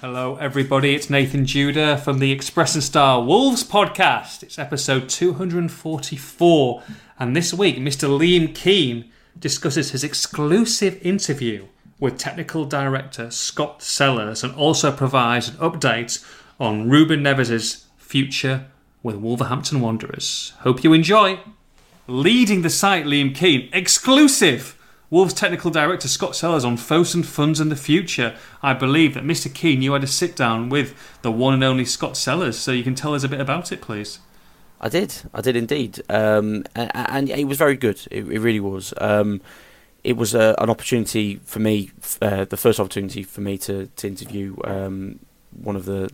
Hello, everybody. It's Nathan Judah from the Express and Star Wolves podcast. It's episode 244. And this week, Mr. Liam Keen discusses his exclusive interview with technical director Scott Sellars and also provides an update on Ruben Neves' future with Wolverhampton Wanderers. Hope you enjoy. Leading the site, Liam Keen, exclusive. Wolves technical director Scott Sellars on Fos and Funds and the Future. I believe that Mr. Keen, you had a sit down with the one and only Scott Sellars, so you can tell us a bit about it, please. I did, I did indeed, um, and, and, it was very good. It, it really was. Um, it was a, an opportunity for me, uh, the first opportunity for me to to interview um, one of the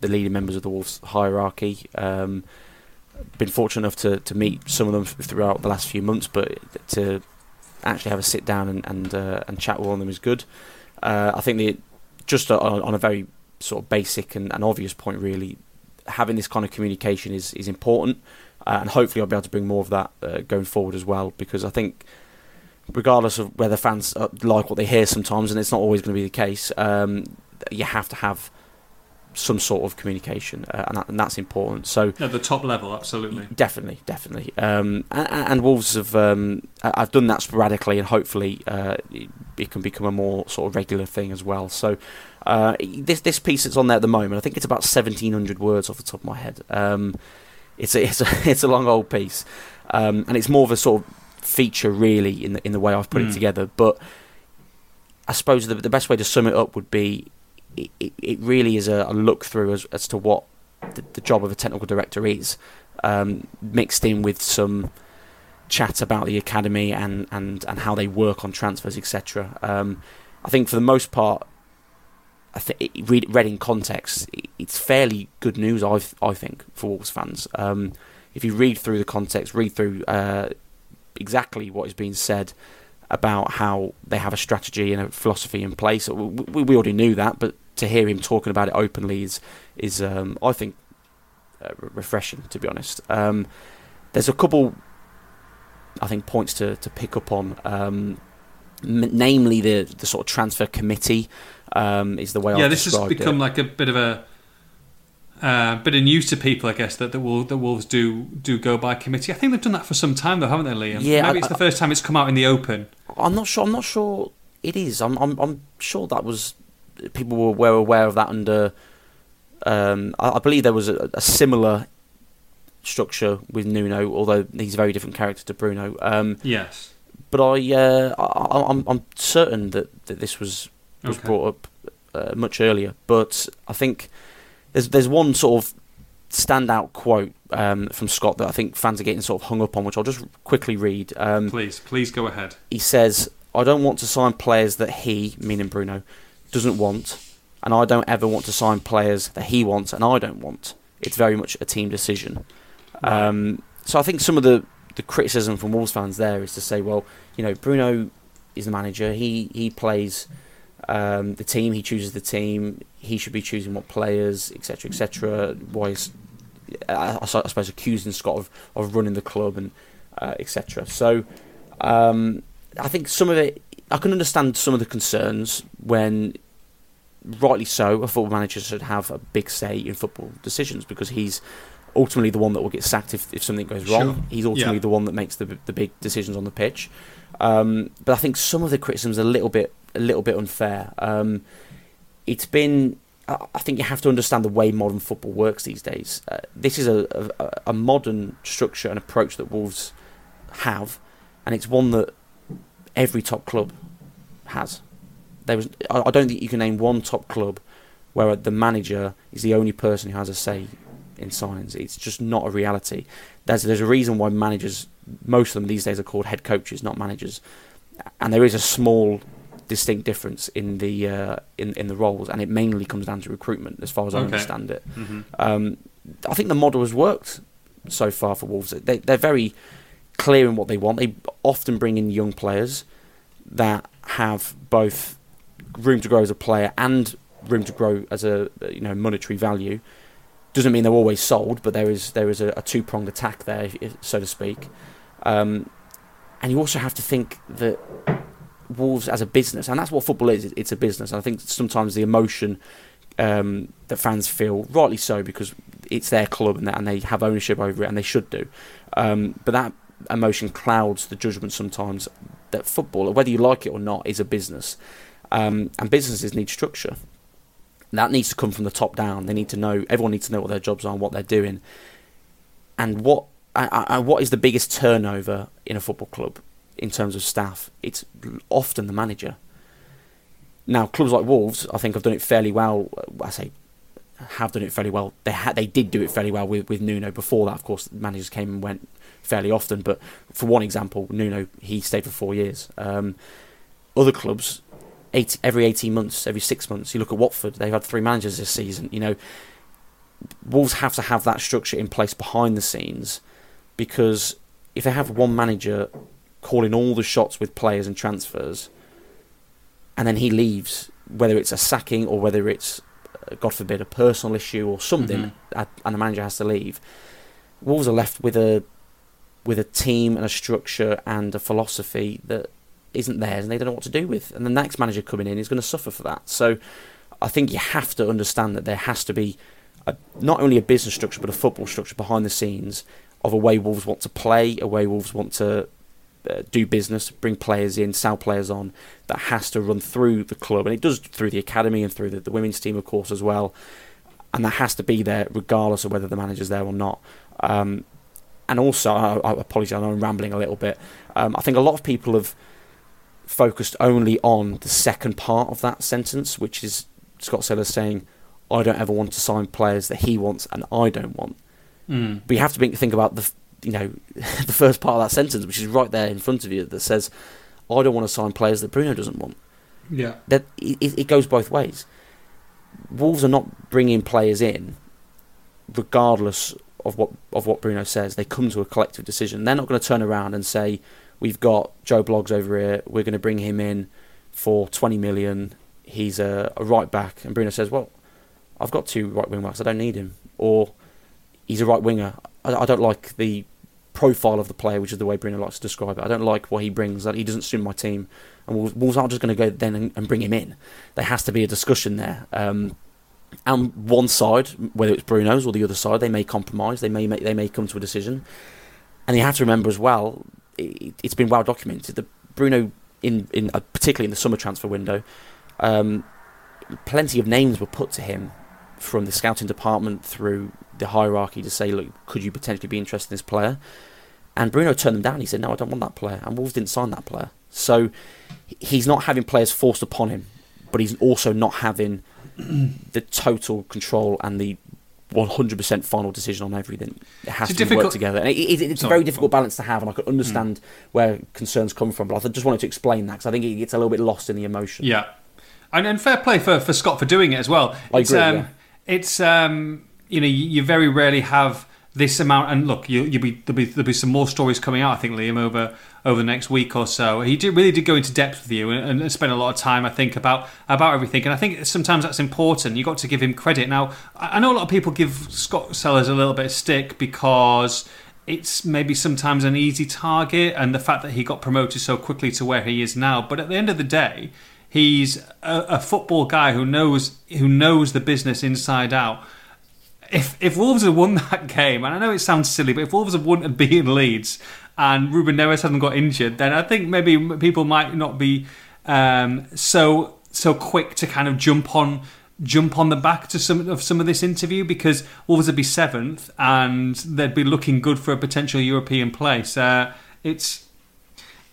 the leading members of the Wolves hierarchy. Um, been fortunate enough to, to meet some of them throughout the last few months, but to actually have a sit down and and, uh, and chat with one of them is good. Uh, I think the just on, on, a very sort of basic and, and, obvious point, really, having this kind of communication is is important, uh, and hopefully I'll be able to bring more of that uh, going forward as well. Because I think, regardless of whether fans uh, like what they hear sometimes, and it's not always going to be the case, um, you have to have some sort of communication, uh, and, that, and, that's important. So at the top level, absolutely, definitely, definitely. Um, and, and, Wolves have um, I've done that sporadically, and hopefully uh, it can become a more sort of regular thing as well. So uh, this this piece that's on there at the moment, I think it's about seventeen hundred words off the top of my head. Um, it's a it's a it's a long old piece, um, and it's more of a sort of feature really in the in the way I've put mm. it hmm. together, but. I suppose the, the best way to sum it up would be it, it really is a, a look through as, as to what the, the, job of a technical director is, um, mixed in with some chat about the academy and, and, and how they work on transfers, etc. Um, I think for the most part, I read, read in context, it's fairly good news. I I think for Wolves fans, um, if you read through the context, read through uh, exactly what is being said about how they have a strategy and a philosophy in place. We, we already knew that, but to hear him talking about it openly is is um, I think uh, refreshing to be honest. Um, there's a couple I think points to, to pick up on, um, m- namely the the sort of transfer committee um, is the way. Yeah, I've this has become it. like a bit of a. Uh, bit of news to people, I guess, that the, Wolves, the Wolves do do go by committee. I think they've done that for some time, though, haven't they, Liam? Yeah, maybe I, it's the first time it's come out in the open. I'm not sure. I'm not sure it is. I'm I'm, I'm sure that was people were well aware of that under. Um, I, I, believe there was a, a, similar structure with Nuno, although he's a very different character to Bruno. Um, yes, but I, uh, I, am I'm, I'm certain that, that this was was okay. brought up uh, much earlier. But I think there's there's one sort of standout quote um, from Scott that I think fans are getting sort of hung up on, which I'll just quickly read. Um, please, please go ahead. He says, "I don't want to sign players that he, meaning Bruno, doesn't want, and I don't ever want to sign players that he wants and I don't want. It's very much a team decision. Um, so I think some of the, the criticism from Wolves fans there is to say, well, you know, Bruno is the manager. He he plays um, the team. He chooses the team. He should be choosing what players, etc., etc. Why is I, I, suppose accusing Scott of, of running the club and uh, etc. So um, I think some of it I can understand some of the concerns when rightly so, a football manager should have a big say in football decisions because he's ultimately the one that will get sacked if, if something goes wrong. Sure. He's ultimately yeah. the one that makes the the big decisions on the pitch. Um, but I think some of the criticisms are a little bit a little bit unfair. Um, it's been I think you have to understand the way modern football works these days. Uh, this is a, a, a modern structure and approach that Wolves have, and it's one that every top club has there was I don't think you can name one top club where the manager is the only person who has a say in signings. It's just not a reality. There's there's a reason why managers, most of them these days, are called head coaches, not managers, and there is a small distinct difference in the uh, in in the roles, and it mainly comes down to recruitment, as far as I understand it. Mm-hmm. Um, I think the model has worked so far for Wolves. They they're very clear in what they want. They often bring in young players that have both room to grow as a player and room to grow as a you know monetary value. Doesn't mean they're always sold, but there is there is a, a two pronged attack there, so to speak. Um, and you also have to think that Wolves as a business, and that's what football is. It's a business. I think sometimes the emotion um, that fans feel rightly so because it's their club and, and they have ownership over it and they should do. Um, but that emotion clouds the judgment sometimes that football, whether you like it or not, is a business, um, and businesses need structure. That needs to come from the top down. They need to know. Everyone needs to know what their jobs are and what they're doing, and what and what is the biggest turnover in a football club in terms of staff. It's often the manager. Now, clubs like Wolves, I think, have done it fairly well. I say have done it fairly well. They had, they did do it fairly well with, with Nuno. Before that, of course, managers came and went fairly often. But for one example, Nuno he stayed for four years. Um, other clubs, eight, every eighteen months, every six months. You look at Watford; they've had three managers this season. You know, Wolves have to have that structure in place behind the scenes because if they have one manager calling all the shots with players and transfers, and then he leaves, whether it's a sacking or whether it's, uh, God forbid, a personal issue or something, mm-hmm. and the manager has to leave, Wolves are left with a with a team and a structure and a philosophy that isn't theirs and they don't know what to do with. And the next manager coming in is going to suffer for that. So I think you have to understand that there has to be a, not only a business structure but a football structure behind the scenes of a way Wolves want to play, a way Wolves want to uh, do business, bring players in, sell players on. That has to run through the club, and it does through the academy and through the, the women's team, of course, as well. And that has to be there regardless of whether the manager's there or not. Um, and also, I, I apologise, I'm rambling a little bit. Um, I think a lot of people have focused only on the second part of that sentence, which is Scott Sellars saying, "I don't ever want to sign players that he wants and I don't want." Mm. But you have to think about the you know the first part of that sentence, which is right there in front of you, that says, "I don't want to sign players that Bruno doesn't want." Yeah, that it, it goes both ways. Wolves are not bringing players in, regardless of what of what Bruno says. They come to a collective decision. They're not going to turn around and say, "We've got Joe Bloggs over here. We're going to bring him in for twenty million. He's a, a right back." And Bruno says, "Well, I've got two right wing backs. I don't need him." Or he's a right winger. I, I, don't like the profile of the player, which is the way Bruno likes to describe it. I don't like what he brings. That he doesn't suit my team. And Wolves, Wolves aren't just going to go then and, and, bring him in. There has to be a discussion there. Um, and one side, whether it's Bruno's or the other side, they may compromise. They may make, they may come to a decision. And you have to remember as well, it, has been well documented that Bruno, in in uh, particularly in the summer transfer window, um, plenty of names were put to him from the scouting department through the hierarchy to say, look, could you potentially be interested in this player? And Bruno turned them down. He said, no, I don't want that player. And Wolves didn't sign that player. So he's not having players forced upon him, but he's also not having the total control and the 100% final decision on everything. It has it's to difficult... work together. And it, it, it's Sorry. a very difficult balance to have, and I could understand mm. where concerns come from, but I just wanted to explain that because I think it gets a little bit lost in the emotion. Yeah. And, and fair play for, for Scott for doing it as well. I it's, agree, um, yeah. It's, um, you know, you, you very rarely have this amount. And look, you, will be there'll be there'll be some more stories coming out. I think Liam over over the next week or so. He did really did go into depth with you and, and spend a lot of time, I think, about about everything. And I think sometimes that's important. You got to give him credit. Now, I know a lot of people give Scott Sellars a little bit of stick because it's maybe sometimes an easy target, and the fact that he got promoted so quickly to where he is now. But at the end of the day, he's a, a football guy who knows who knows the business inside out if if Wolves had won that game, and I know it sounds silly, but if Wolves had won and beaten Leeds and Ruben Neves hadn't got injured, then I think maybe people might not be um, so so quick to kind of jump on jump on the back to some of some of this interview because Wolves would be seventh and they'd be looking good for a potential European place. Uh, it's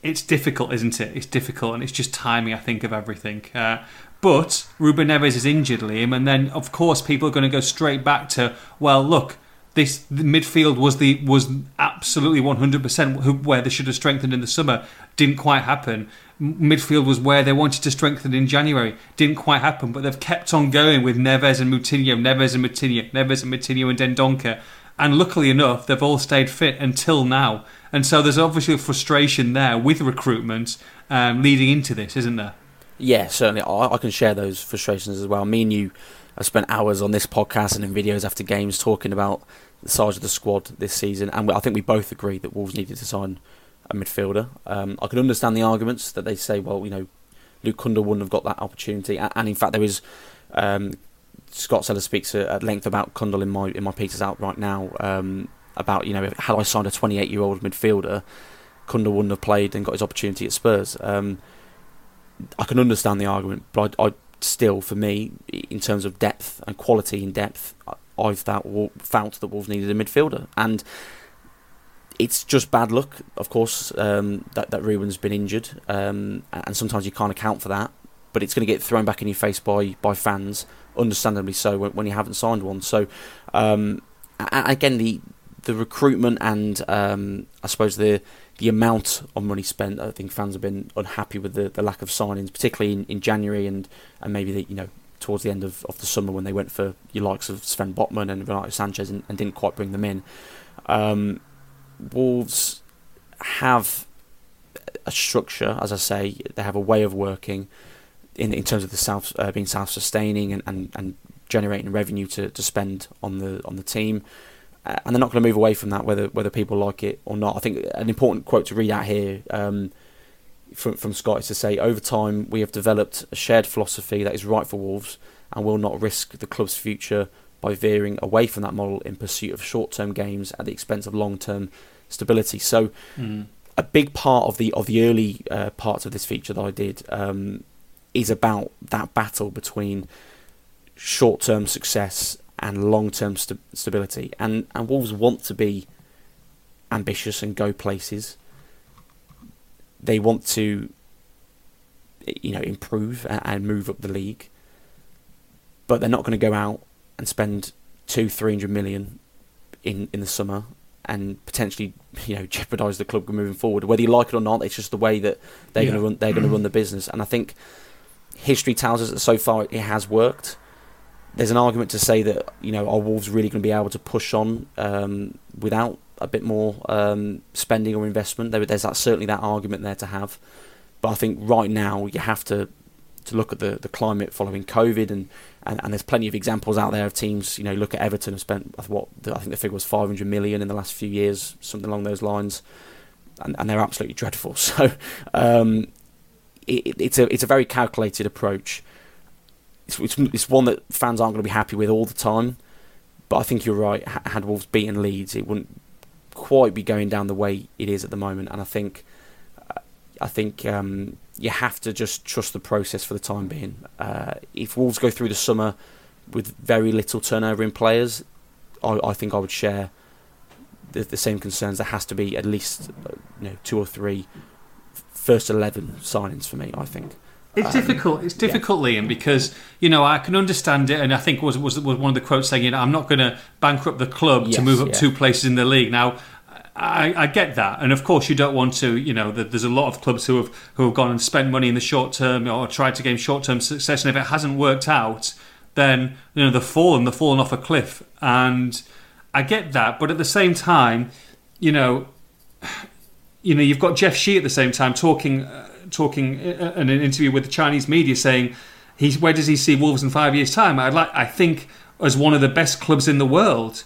it's difficult, isn't it? It's difficult, and it's just timing, I think, of everything. Uh, but Ruben Neves is injured, Liam, and then of course people are going to go straight back to well, look, this midfield was the was absolutely 100% where they should have strengthened in the summer. Didn't quite happen. Midfield was where they wanted to strengthen in January. Didn't quite happen, but they've kept on going with Neves and Moutinho, Neves and Moutinho, Neves and Moutinho and Dendoncker. And luckily enough, they've all stayed fit until now. And so there's obviously a frustration there with recruitment um, leading into this, isn't there? Yeah, certainly. I, I, can share those frustrations as well. Me and you have spent hours on this podcast and in videos after games talking about the size of the squad this season, and I think we both agree that Wolves needed to sign a midfielder. Um, I can understand the arguments that they say, well, you know, Luke Cundle wouldn't have got that opportunity, and, in fact, there is um, Scott Sellars speaks at length about Cundle in my in my pieces out right now. Um, about you know had I signed a 28 year old midfielder, Cundle wouldn't have played and got his opportunity at Spurs. Um, I can understand the argument, but I, I, still, for me, in terms of depth and quality in depth, I, thought felt that Wolves needed a midfielder, and it's just bad luck, of course, um, that that Ruben's been injured, um, and sometimes you can't account for that. But it's going to get thrown back in your face by by fans, understandably so, when, when you haven't signed one. So, um, again, the the recruitment and um, I suppose the the amount of money spent, I think fans have been unhappy with the, the lack of signings, particularly in, in January and, and maybe the, you know towards the end of, of the summer when they went for your likes of Sven Botman and Renato Sanches and, and didn't quite bring them in. Um, Wolves have a structure, as I say, they have a way of working in in terms of the self uh, being self sustaining and, and, and generating revenue to, to spend on the on the team. Uh, and they're not going to move away from that, whether whether people like it or not. I think an important quote to read out here um, from from Scott is to say, over time we have developed a shared philosophy that is right for Wolves, and will not risk the club's future by veering away from that model in pursuit of short-term gains at the expense of long-term stability. So, mm. a big part of the of the early uh, parts of this feature that I did um, is about that battle between short-term success and long term st- stability. And, and Wolves want to be ambitious and go places. They want to, you know, improve and, and move up the league. But they're not going to go out and spend two, three hundred million in, in the summer and potentially, you know, jeopardise the club moving forward. Whether you like it or not, it's just the way that they're yeah. going to run. They're going to run the business. And I think history tells us that so far it has worked there's an argument to say that you know are Wolves really going to be able to push on um, without a bit more um, spending or investment? There, there's that, certainly that argument there to have, but I think right now you have to to look at the, the climate following COVID and, and, and there's plenty of examples out there of teams. You know, look at Everton have spent what I think the figure was 500 million in the last few years, something along those lines, and, and they're absolutely dreadful. So um, it, it's a it's a very calculated approach it's, it's, one that fans aren't going to be happy with all the time. But I think you're right. Had Wolves beaten Leeds, it wouldn't quite be going down the way it is at the moment. And I think, I think um, you have to just trust the process for the time being. Uh, if Wolves go through the summer with very little turnover in players, I, I think I would share the, the, same concerns. There has to be at least uh, you know two or three first eleven signings for me. I think. It's um, difficult. It's difficult, yeah. Liam, because you know I can understand it, and I think was was, was one of the quotes saying, you know, I'm not going to bankrupt the club yes, to move up yeah. two places in the league. Now, I, I, get that, and of course you don't want to. You know, there's a lot of clubs who have who have gone and spent money in the short term or tried to gain short term success, and if it hasn't worked out, then you know they've fallen, they've fallen off a cliff, and I get that. But at the same time, you know, you know, you've got Jeff Shi at the same time talking. Talking in an interview with the Chinese media saying, where does he see Wolves in five years' time? I like, I think as one of the best clubs in the world.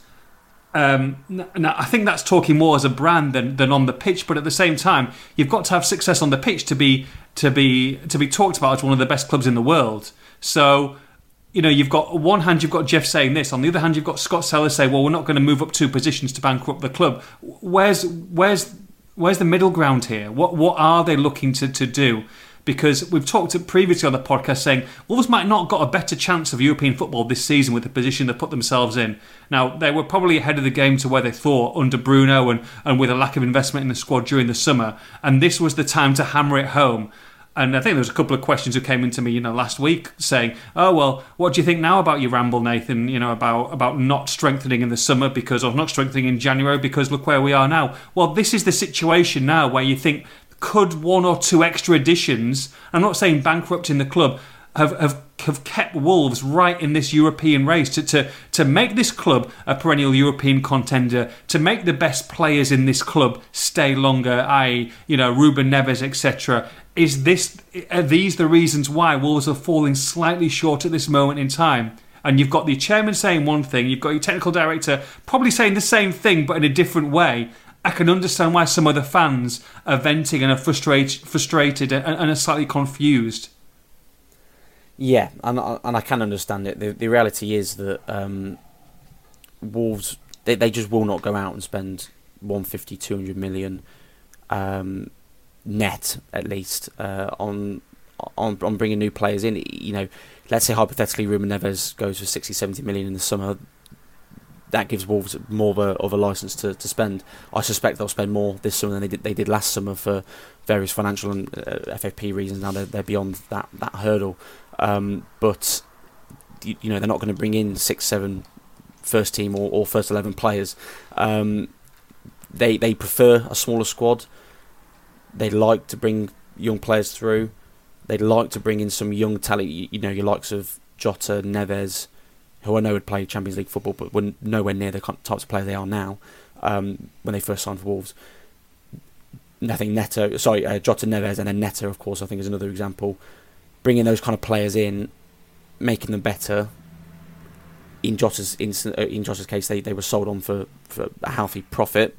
Um, now, I think that's talking more as a brand than, than on the pitch, but at the same time, you've got to have success on the pitch to be to be to be talked about as one of the best clubs in the world. So, you know, you've got on one hand you've got Jeff saying this, on the other hand you've got Scott Sellars say, "Well, we're not going to move up two positions to bankrupt the club." Where's where's where's the middle ground here? What what are they looking to, to do? Because we've talked previously on the podcast saying Wolves might not got a better chance of European football this season with the position they put themselves in. Now they were probably ahead of the game to where they thought under Bruno and, and with a lack of investment in the squad during the summer. And this was the time to hammer it home. And I think there was a couple of questions who came into me, you know, last week saying, "Oh well, what do you think now about your ramble, Nathan? You know, about about not strengthening in the summer because of not strengthening in January because look where we are now." Well, this is the situation now where you think could one or two extra additions. I'm not saying bankrupting the club, have, have have kept Wolves right in this European race to, to to make this club a perennial European contender, to make the best players in this club stay longer, i.e., you know, Ruben Neves, etc. Is this are these the reasons why Wolves are falling slightly short at this moment in time? And you've got the chairman saying one thing, you've got your technical director probably saying the same thing but in a different way. I can understand why some of the fans are venting and are frustrated, frustrated and, and are slightly confused. Yeah, and and I can understand it. The the reality is that um, Wolves they they just will not go out and spend 150, 200 million um, net at least uh, on on on bringing new players in. You know, let's say hypothetically Ruben Neves goes for 60, 70 million in the summer. That gives Wolves more of a, of a license to, to spend. I suspect they'll spend more this summer than they did they did last summer for various financial and uh, FFP reasons. Now they're, they're beyond that that hurdle, um, but you, you, know they're not going to bring in six, seven first team or, or first eleven players. Um, they they prefer a smaller squad. They like to bring young players through. They like to bring in some young talent. You, you know your likes of Jota, Neves, who I know had played Champions League football, but were nowhere near the types of players they are now um, when they first signed for Wolves. Nothing Neto, sorry, uh, Jota Neves, and then Neto, of course, I think is another example. Bringing those kind of players in, making them better. In Jota's in, uh, in Jota's case, they, they were sold on for, for a healthy profit.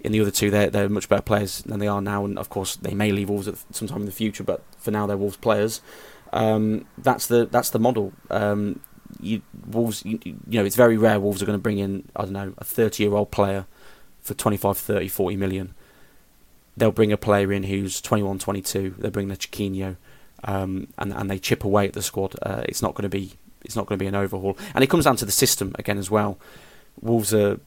In the other two, they're they're much better players than they are now, and of course they may leave Wolves at some time in the future, but for now they're Wolves players. Um, that's the that's the model. Um, you, Wolves, you, you, know, it's very rare Wolves are going to bring in I don't know a 30 year old player for 25, 30, 40 million they'll bring a player in who's 21, 22. They'll bring the Chiquinho, um, and and they chip away at the squad. Uh, it's not going to be it's not going to be an overhaul, and it comes down to the system again as well. Wolves are,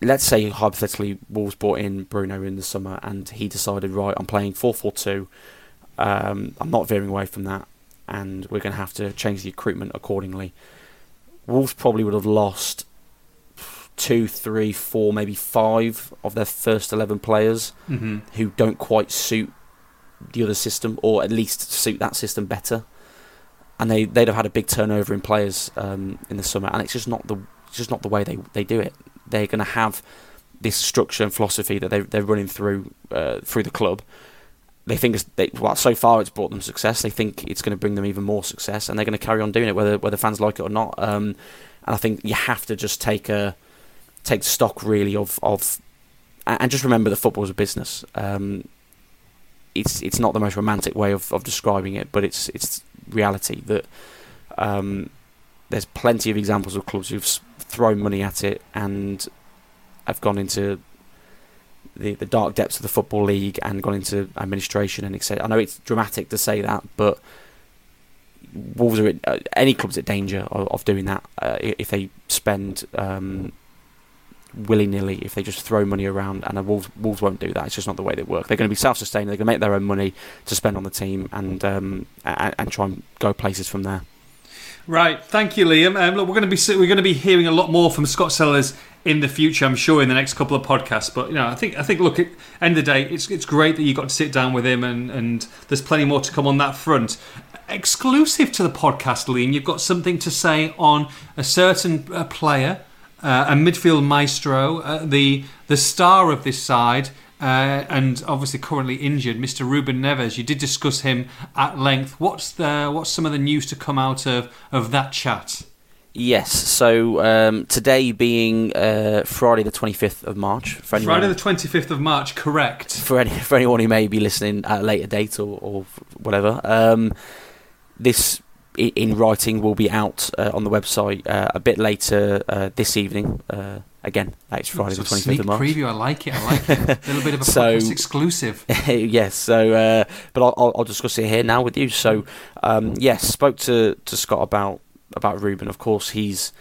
let's say hypothetically, Wolves brought in Bruno in the summer, and he decided, right, I'm playing four four two. Um, I'm not veering away from that, and we're going to have to change the recruitment accordingly. Wolves probably would have lost two, three, four, maybe five of their first 11 players mm-hmm. who don't quite suit the other system, or at least suit that system better. And they, they'd have had a big turnover in players um, in the summer, and it's just not the just not the way they, they do it. They're going to have this structure and philosophy that they they're running through uh, through the club. They think they, well, so far it's brought them success. They think it's going to bring them even more success, and they're going to carry on doing it whether whether fans like it or not. Um, and I think you have to just take a take stock really of of and just remember that football is a business. Um, it's it's not the most romantic way of, of describing it, but it's it's reality that um, there's plenty of examples of clubs who've thrown money at it and have gone into the the dark depths of the football league and gone into administration and etc. I know it's dramatic to say that, but Wolves are in, uh, any club's at danger of, of doing that uh, if they spend um, willy nilly if they just throw money around. And the Wolves, Wolves won't do that. It's just not the way they work. They're going to be self sustaining. They're going to make their own money to spend on the team and um, and, and try and go places from there. Right, thank you, Liam. Um, look, we're going to be we're going to be hearing a lot more from Scott Sellars in the future, I'm sure, in the next couple of podcasts. But you know, I think I think look at end of the day, it's it's great that you got to sit down with him, and and there's plenty more to come on that front. Exclusive to the podcast, Liam, you've got something to say on a certain uh, player uh, a midfield maestro, uh, the the star of this side, uh, and obviously currently injured, Mr. Ruben Neves. You did discuss him at length. What's the what's some of the news to come out of of that chat? Yes. So um, today being uh, Friday the twenty fifth of March. Friday the twenty fifth of March, correct. For any for anyone who may be listening at a later date or, or whatever, um, this in writing will be out uh, on the website uh, a bit later uh, this evening. Uh, again, that's Friday the twenty fifth of March. Preview, I like it. I like it. A little bit of a so, exclusive. yes. So, uh, but I'll, I'll, discuss it here now with you. So, um, yes, spoke to, to Scott about about Ruben. Of course, he's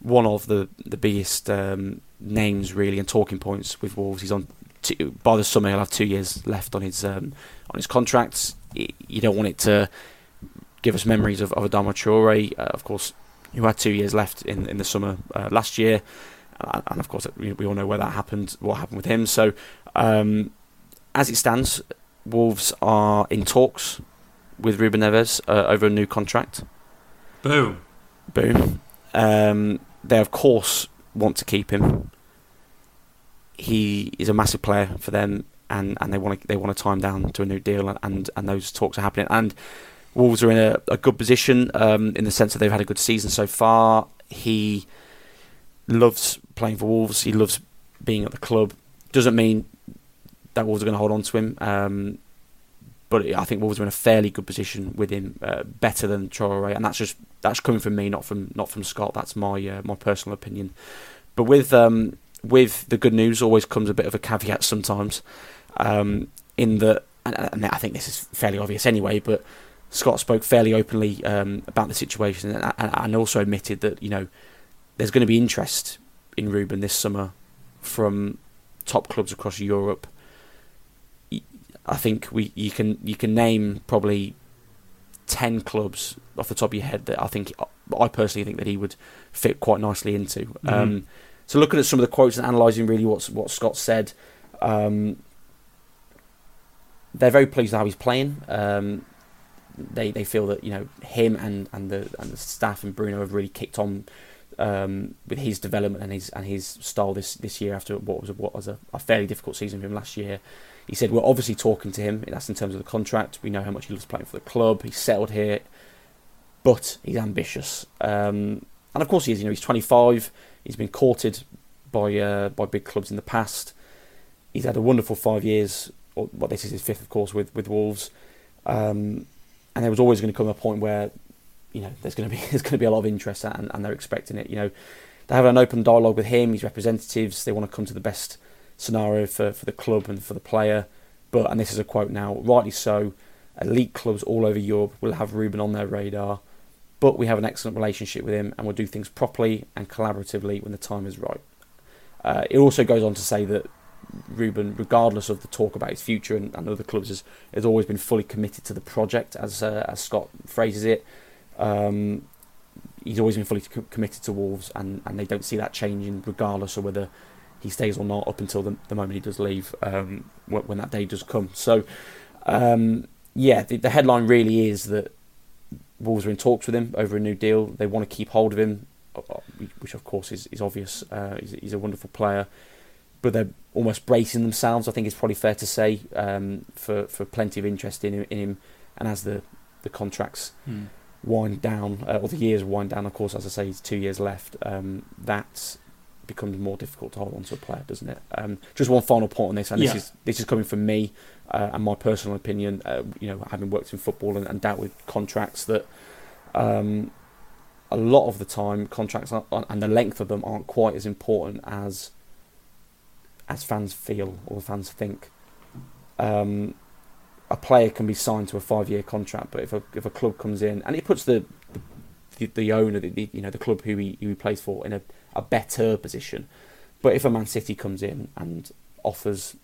one of the the biggest um, names really and talking points with Wolves. He's on two, by the summer. He'll have two years left on his um, on his contract. You don't want it to give us memories of, of Adama Traore, uh, of course, who had two years left in, in the summer uh, last year. Uh, and of course, we, we, all know where that happened, what happened with him. So, um, as it stands, Wolves are in talks with Ruben Neves uh, over a new contract. Boom. Boom. Um, they, of course, want to keep him. He is a massive player for them, and, and they want to they want to tie him down to a new deal, and, and those talks are happening. And Wolves are in a, a good position um, in the sense that they've had a good season so far. He loves playing for Wolves. He loves being at the club. Doesn't mean that Wolves are going to hold on to him. Um, but I think Wolves are in a fairly good position with him, uh, better than Traore, and that's just that's coming from me, not from not from Scott. That's my uh, my personal opinion. But with um, with the good news always comes a bit of a caveat sometimes, um, in that, and, and, I think this is fairly obvious anyway, but Scott spoke fairly openly um, about the situation and, and also admitted that you know there's going to be interest in Ruben this summer from top clubs across Europe. I think we you can you can name probably ten clubs off the top of your head that I think I personally think that he would fit quite nicely into. Mm-hmm. Um, so looking at some of the quotes and analysing really what what Scott said, um, they're very pleased with how he's playing. Um, they they feel that you know him and, and the and the staff and Bruno have really kicked on um, with his development and his and his style this, this year after what was a, what was a, a fairly difficult season for him last year. He said we're obviously talking to him. That's in terms of the contract. We know how much he loves playing for the club. He's settled here, but he's ambitious. Um, and of course he is. You know, he's 25. He's been courted by uh, by big clubs in the past. He's had a wonderful five years. Or, well, this is his fifth, of course, with with Wolves. Um, and there was always going to come a point where, you know, there's going to be there's going to be a lot of interest, and, and they're expecting it. You know, they have an open dialogue with him, his representatives. They want to come to the best scenario for, for the club and for the player. But, and this is a quote now, rightly so, elite clubs all over Europe will have Ruben on their radar. But we have an excellent relationship with him and we'll do things properly and collaboratively when the time is right. Uh, it also goes on to say that Ruben, regardless of the talk about his future and, and other clubs, has, has always been fully committed to the project, as uh, as Scott phrases it. Um, he's always been fully committed to Wolves, and, and they don't see that changing, regardless of whether he stays or not up until the, the moment he does leave um, when, when, that day does come. So, um, yeah, the, the, headline really is that Wolves are in talks with him over a new deal. They want to keep hold of him, which of course is, is obvious. Uh, he's, he's, a wonderful player, but they're almost bracing themselves. I think it's probably fair to say um, for for plenty of interest in him, in him. and as the the contracts. Hmm. Wind down, uh, or the years wind down. Of course, as I say, he's two years left. Um, that's becomes more difficult to hold on to a player, doesn't it? Um, just one final point on this, and yeah. this is this is coming from me uh, and my personal opinion. Uh, you know, having worked in football and, and dealt with contracts, that um, a lot of the time contracts and the length of them aren't quite as important as as fans feel or fans think. Um, a player can be signed to a five-year contract, but if a if a club comes in and it puts the the, the owner, the, you know, the club who he who he plays for in a a better position. But if a Man City comes in and offers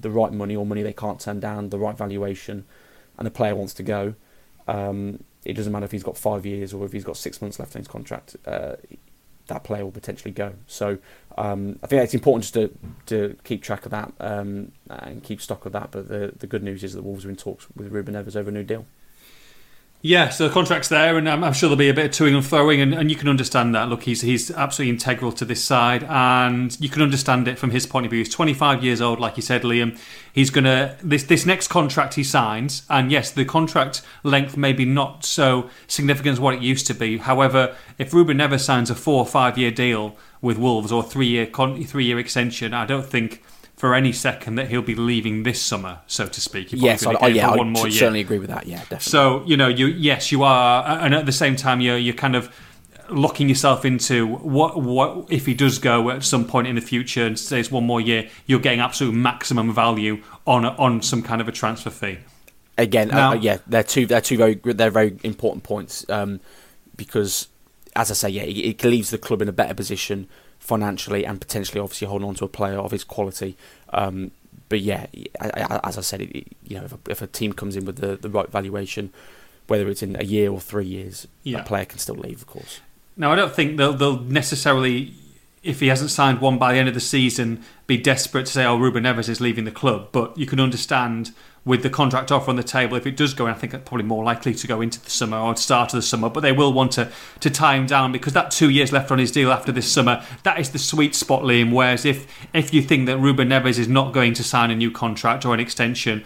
the right money or money they can't turn down, the right valuation, and the player wants to go, um, it doesn't matter if he's got five years or if he's got six months left in his contract. Uh, that player will potentially go. So um, I think it's important just to to keep track of that um, and keep stock of that. But the the good news is that Wolves are in talks with Ruben Neves over a new deal. Yeah, so the contract's there, and I'm, I'm sure there'll be a bit of toing and throwing, and, and you can understand that. Look, he's he's absolutely integral to this side, and you can understand it from his point of view. He's 25 years old, like you said, Liam. He's gonna this this next contract he signs, and yes, the contract length may be not so significant as what it used to be. However, if Ruben Neves signs a four or five year deal with Wolves or three year con- three year extension, I don't think for any second that he'll be leaving this summer, so to speak. Yes, I, yeah, I one certainly agree with that. Yeah, definitely. So you know, you yes, you are, and at the same time, you're you're kind of locking yourself into what what if he does go at some point in the future and stays one more year, you're getting absolute maximum value on on some kind of a transfer fee. Again, uh, now, uh, yeah, they're two they're two very they're very important points um, because, as I say, yeah, it, it leaves the club in a better position financially and potentially obviously holding on to a player of his quality. Um, but yeah, as I said, it, you know, if a, if a, team comes in with the, the right valuation, whether it's in a year or three years, yeah. a player can still leave, of course. Now, I don't think they'll, they'll necessarily, if he hasn't signed one by the end of the season, be desperate to say, oh, Ruben Neves is leaving the club. But you can understand with the contract offer on the table, if it does go, and I think it's probably more likely to go into the summer or start of the summer, but they will want to, to tie him down because that two years left on his deal after this summer, that is the sweet spot, Liam. Whereas if, if you think that Ruben Neves is not going to sign a new contract or an extension,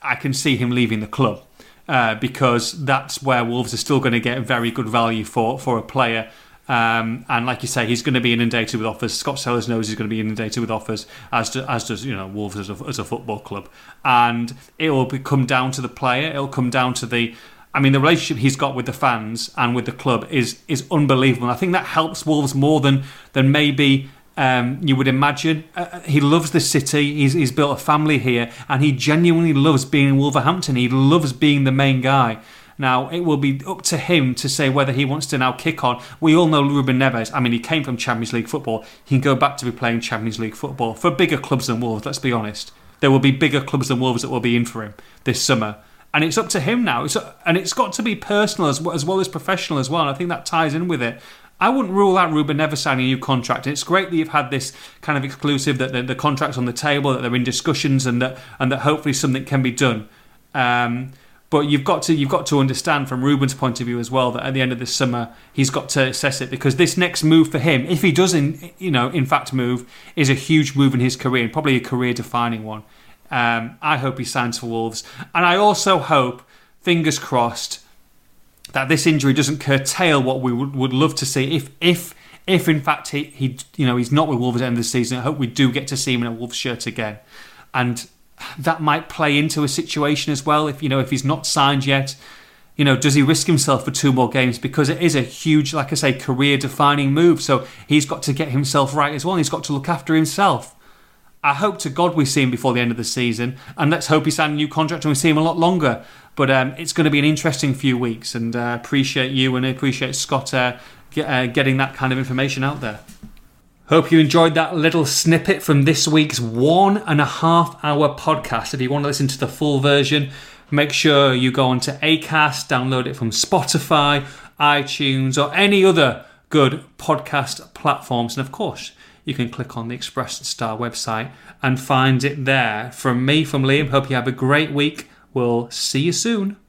I can see him leaving the club. Uh, because that's where Wolves are still going to get very good value for, for a player Um, and like you say, he's going to be inundated with offers. Scott Sellars knows he's going to be inundated with offers, as do, as does you know Wolves as a, as a football club. And it will come down to the player. It'll come down to the. I mean, the relationship he's got with the fans and with the club is is unbelievable. And I think that helps Wolves more than than maybe um, you would imagine. Uh, he loves the city. He's, he's built a family here, and he genuinely loves being in Wolverhampton. He loves being the main guy. Now, it will be up to him to say whether he wants to now kick on. We all know Ruben Neves. I mean, he came from Champions League football. He can go back to be playing Champions League football for bigger clubs than Wolves, let's be honest. There will be bigger clubs than Wolves that will be in for him this summer. And it's up to him now. It's, and it's got to be personal as, as well as professional as well. And I think that ties in with it. I wouldn't rule out Ruben Neves signing a new contract. And it's great that you've had this kind of exclusive that the, the contract's on the table, that they're in discussions, and that and that hopefully something can be done. Um, but you've got to you've got to understand from Ruben's point of view as well that at the end of this summer he's got to assess it because this next move for him, if he doesn't, you know in fact move, is a huge move in his career and probably a career defining one. Um, I hope he signs for Wolves, and I also hope, fingers crossed, that this injury doesn't curtail what we would, would love to see. If if if in fact he, he you know he's not with Wolves at the end of the season, I hope we do get to see him in a Wolves shirt again, and that might play into a situation as well. If you know if he's not signed yet, you know does he risk himself for two more games because it is a huge, like I say, career defining move. So he's got to get himself right as well. He's got to look after himself. I hope to God we see him before the end of the season, and let's hope he signs a new contract and we see him a lot longer. But um, it's going to be an interesting few weeks, and uh, appreciate you and I appreciate Scott uh, get, uh, getting that kind of information out there. Hope you enjoyed that little snippet from this week's one and a half hour podcast. If you want to listen to the full version, make sure you go onto Acast, download it from Spotify, iTunes, or any other good podcast platforms. And of course, you can click on the Express Star website and find it there. From me, from Liam, hope you have a great week. We'll see you soon.